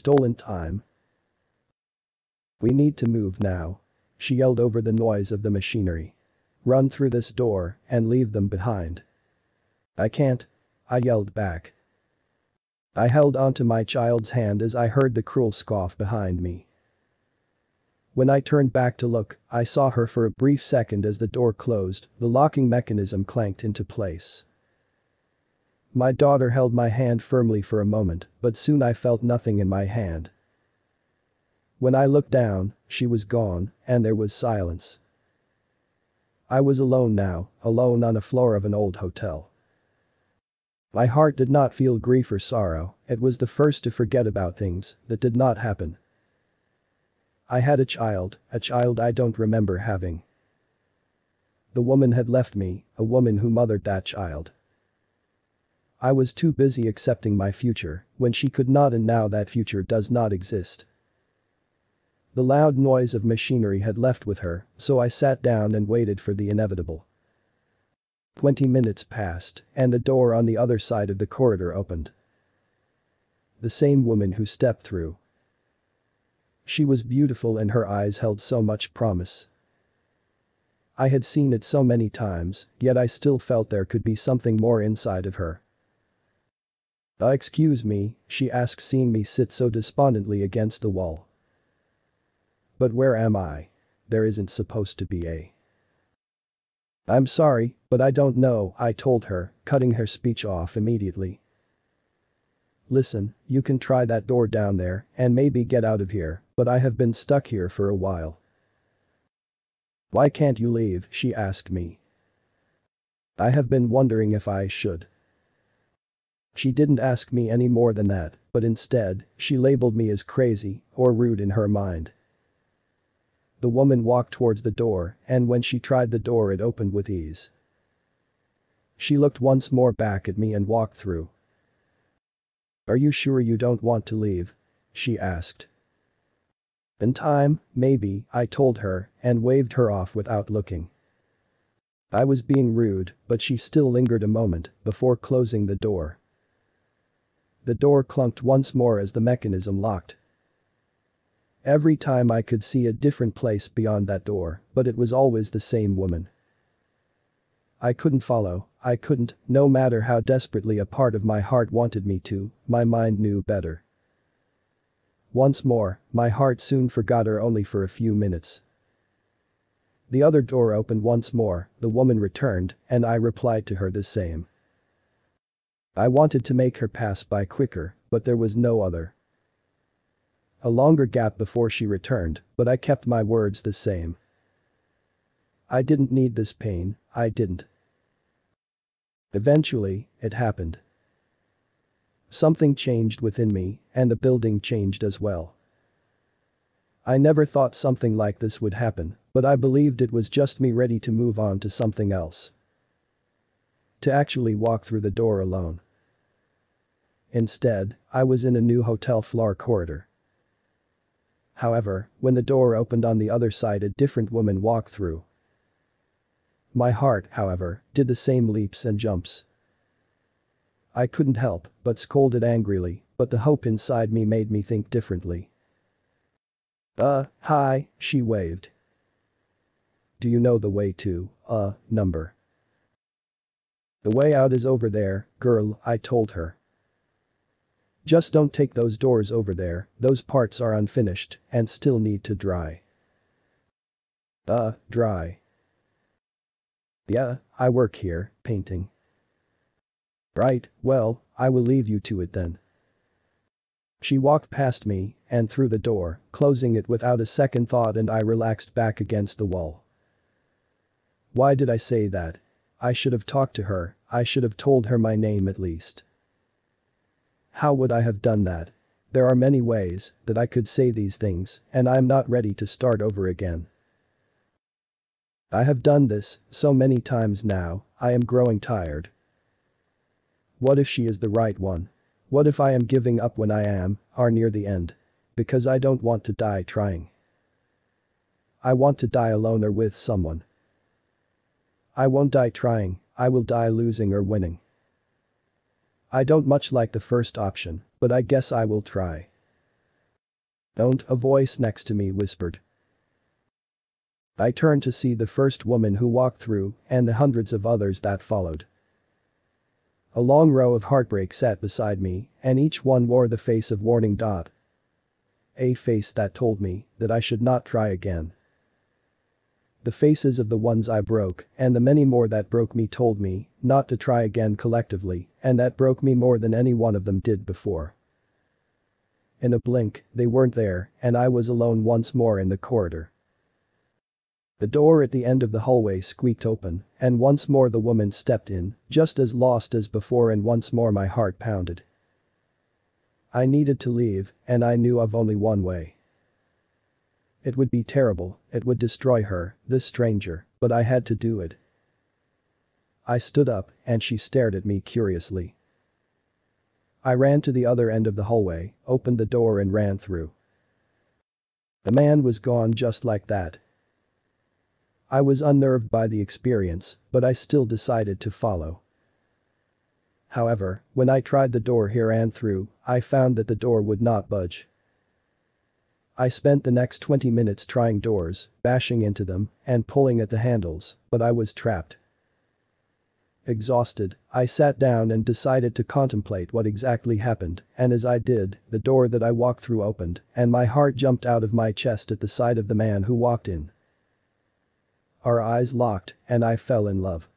Stolen time. We need to move now. She yelled over the noise of the machinery. Run through this door and leave them behind. I can't. I yelled back. I held onto my child's hand as I heard the cruel scoff behind me. When I turned back to look, I saw her for a brief second as the door closed, the locking mechanism clanked into place. My daughter held my hand firmly for a moment, but soon I felt nothing in my hand. When I looked down, she was gone, and there was silence. I was alone now, alone on the floor of an old hotel. My heart did not feel grief or sorrow, it was the first to forget about things that did not happen. I had a child, a child I don't remember having. The woman had left me, a woman who mothered that child. I was too busy accepting my future, when she could not and now that future does not exist. The loud noise of machinery had left with her, so I sat down and waited for the inevitable. Twenty minutes passed, and the door on the other side of the corridor opened. The same woman who stepped through. She was beautiful and her eyes held so much promise. I had seen it so many times, yet I still felt there could be something more inside of her. Uh, excuse me, she asked seeing me sit so despondently against the wall. But where am I? There isn't supposed to be a. I'm sorry, but I don't know, I told her, cutting her speech off immediately. Listen, you can try that door down there and maybe get out of here, but I have been stuck here for a while. Why can't you leave, she asked me. I have been wondering if I should. She didn't ask me any more than that, but instead, she labeled me as crazy or rude in her mind. The woman walked towards the door and when she tried the door it opened with ease. She looked once more back at me and walked through. Are you sure you don't want to leave? She asked. In time, maybe, I told her and waved her off without looking. I was being rude, but she still lingered a moment before closing the door. The door clunked once more as the mechanism locked. Every time I could see a different place beyond that door, but it was always the same woman. I couldn't follow, I couldn't, no matter how desperately a part of my heart wanted me to, my mind knew better. Once more, my heart soon forgot her only for a few minutes. The other door opened once more, the woman returned, and I replied to her the same. I wanted to make her pass by quicker, but there was no other. A longer gap before she returned, but I kept my words the same. I didn't need this pain, I didn't. Eventually, it happened. Something changed within me, and the building changed as well. I never thought something like this would happen, but I believed it was just me ready to move on to something else to actually walk through the door alone. Instead, I was in a new hotel floor corridor. However, when the door opened on the other side a different woman walked through. My heart, however, did the same leaps and jumps. I couldn't help but scolded angrily, but the hope inside me made me think differently. Uh, hi, she waved. Do you know the way to, uh, number? The way out is over there, girl, I told her. Just don't take those doors over there, those parts are unfinished and still need to dry. Uh, dry. Yeah, I work here, painting. Right, well, I will leave you to it then. She walked past me and through the door, closing it without a second thought and I relaxed back against the wall. Why did I say that? I should have talked to her, I should have told her my name at least. How would I have done that? There are many ways that I could say these things, and I'm not ready to start over again. I have done this so many times now, I am growing tired. What if she is the right one? What if I am giving up when I am, are near the end? Because I don't want to die trying. I want to die alone or with someone. I won't die trying, I will die losing or winning. I don't much like the first option, but I guess I will try. Don't, a voice next to me whispered. I turned to see the first woman who walked through and the hundreds of others that followed. A long row of heartbreak sat beside me and each one wore the face of warning. Dot. A face that told me that I should not try again. The faces of the ones I broke and the many more that broke me told me not to try again collectively and that broke me more than any one of them did before. In a blink, they weren't there and I was alone once more in the corridor. The door at the end of the hallway squeaked open, and once more the woman stepped in, just as lost as before and once more my heart pounded. I needed to leave, and I knew of only one way. It would be terrible, it would destroy her, this stranger, but I had to do it. I stood up, and she stared at me curiously. I ran to the other end of the hallway, opened the door and ran through. The man was gone just like that, I was unnerved by the experience, but I still decided to follow. However, when I tried the door here and through, I found that the door would not budge. I spent the next 20 minutes trying doors, bashing into them, and pulling at the handles, but I was trapped. Exhausted, I sat down and decided to contemplate what exactly happened, and as I did, the door that I walked through opened, and my heart jumped out of my chest at the sight of the man who walked in. Our eyes locked, and I fell in love.